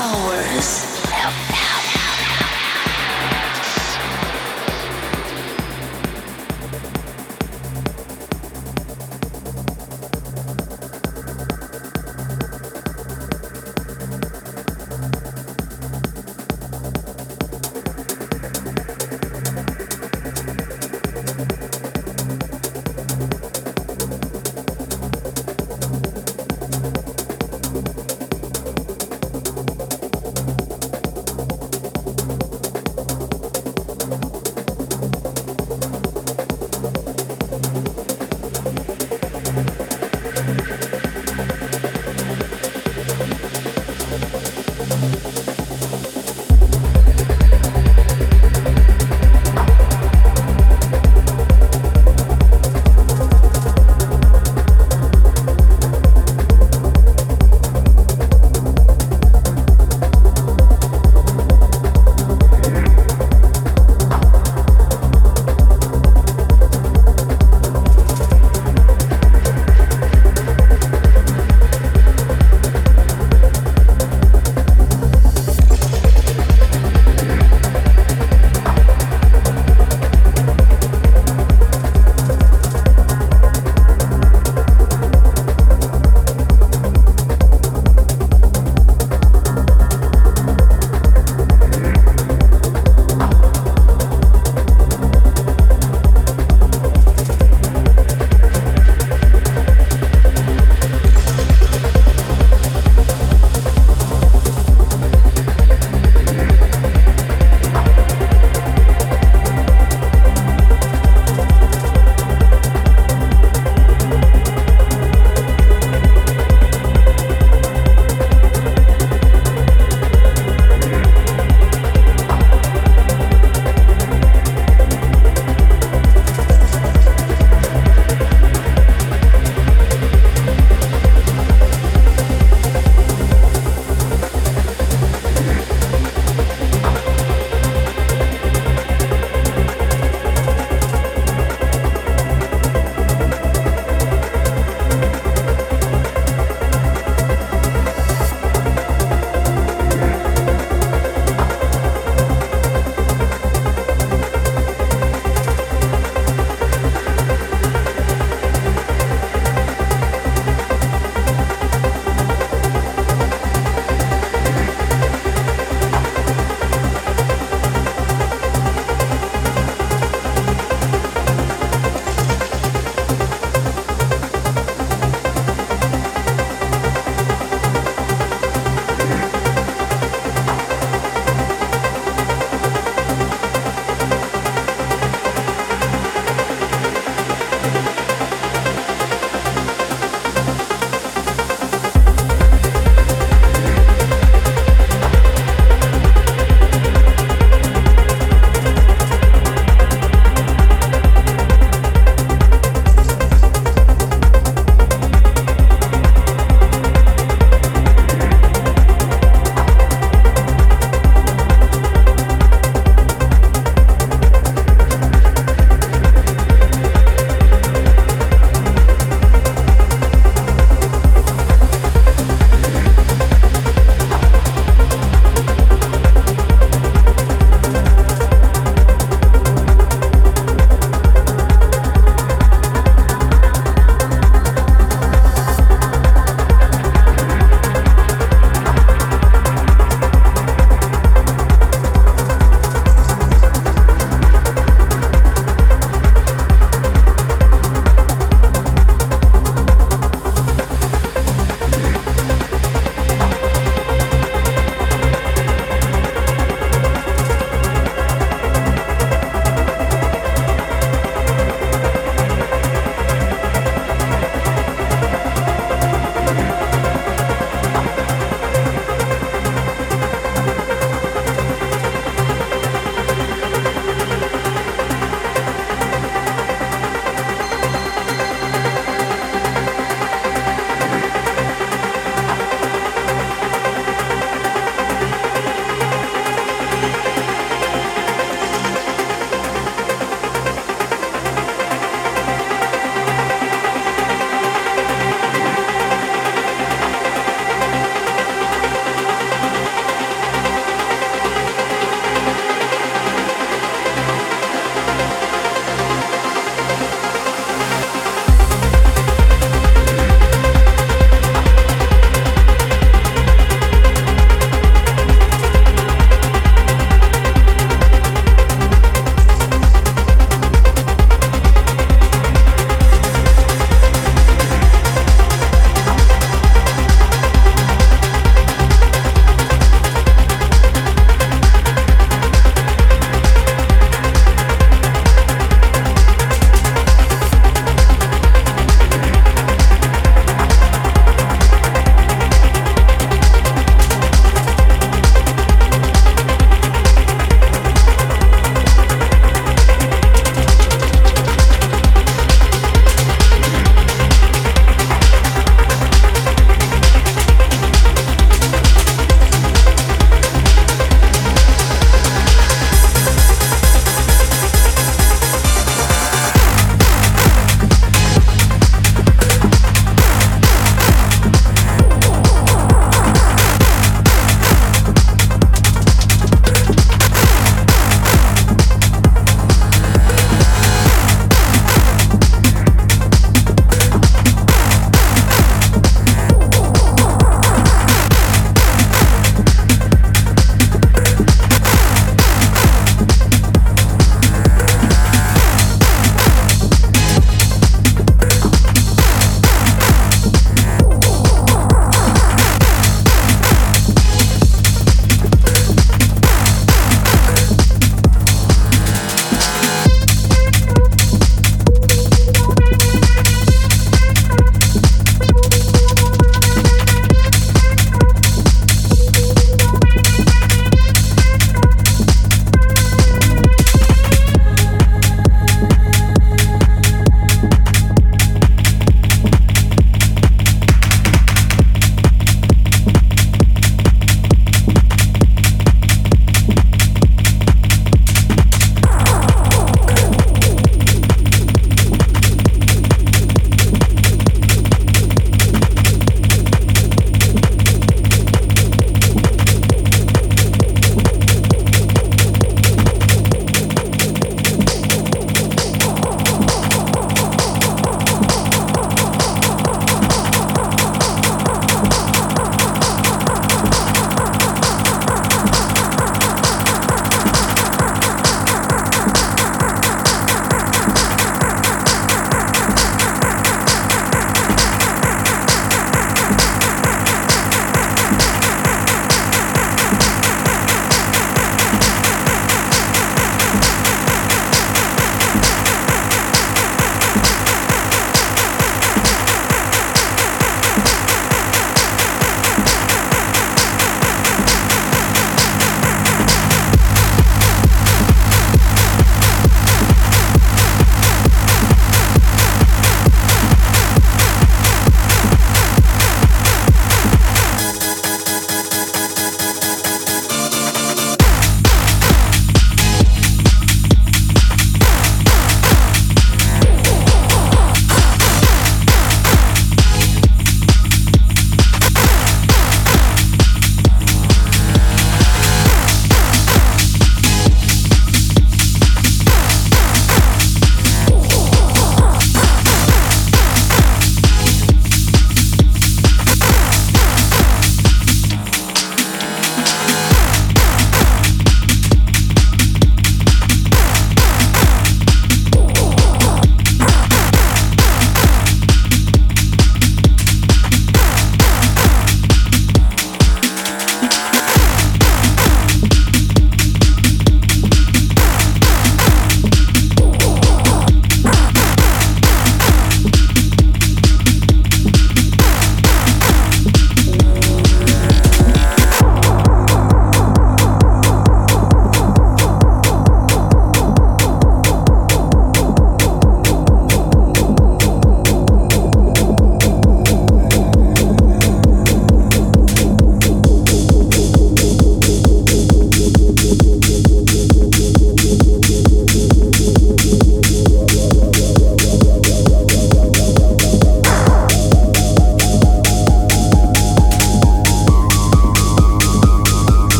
hours.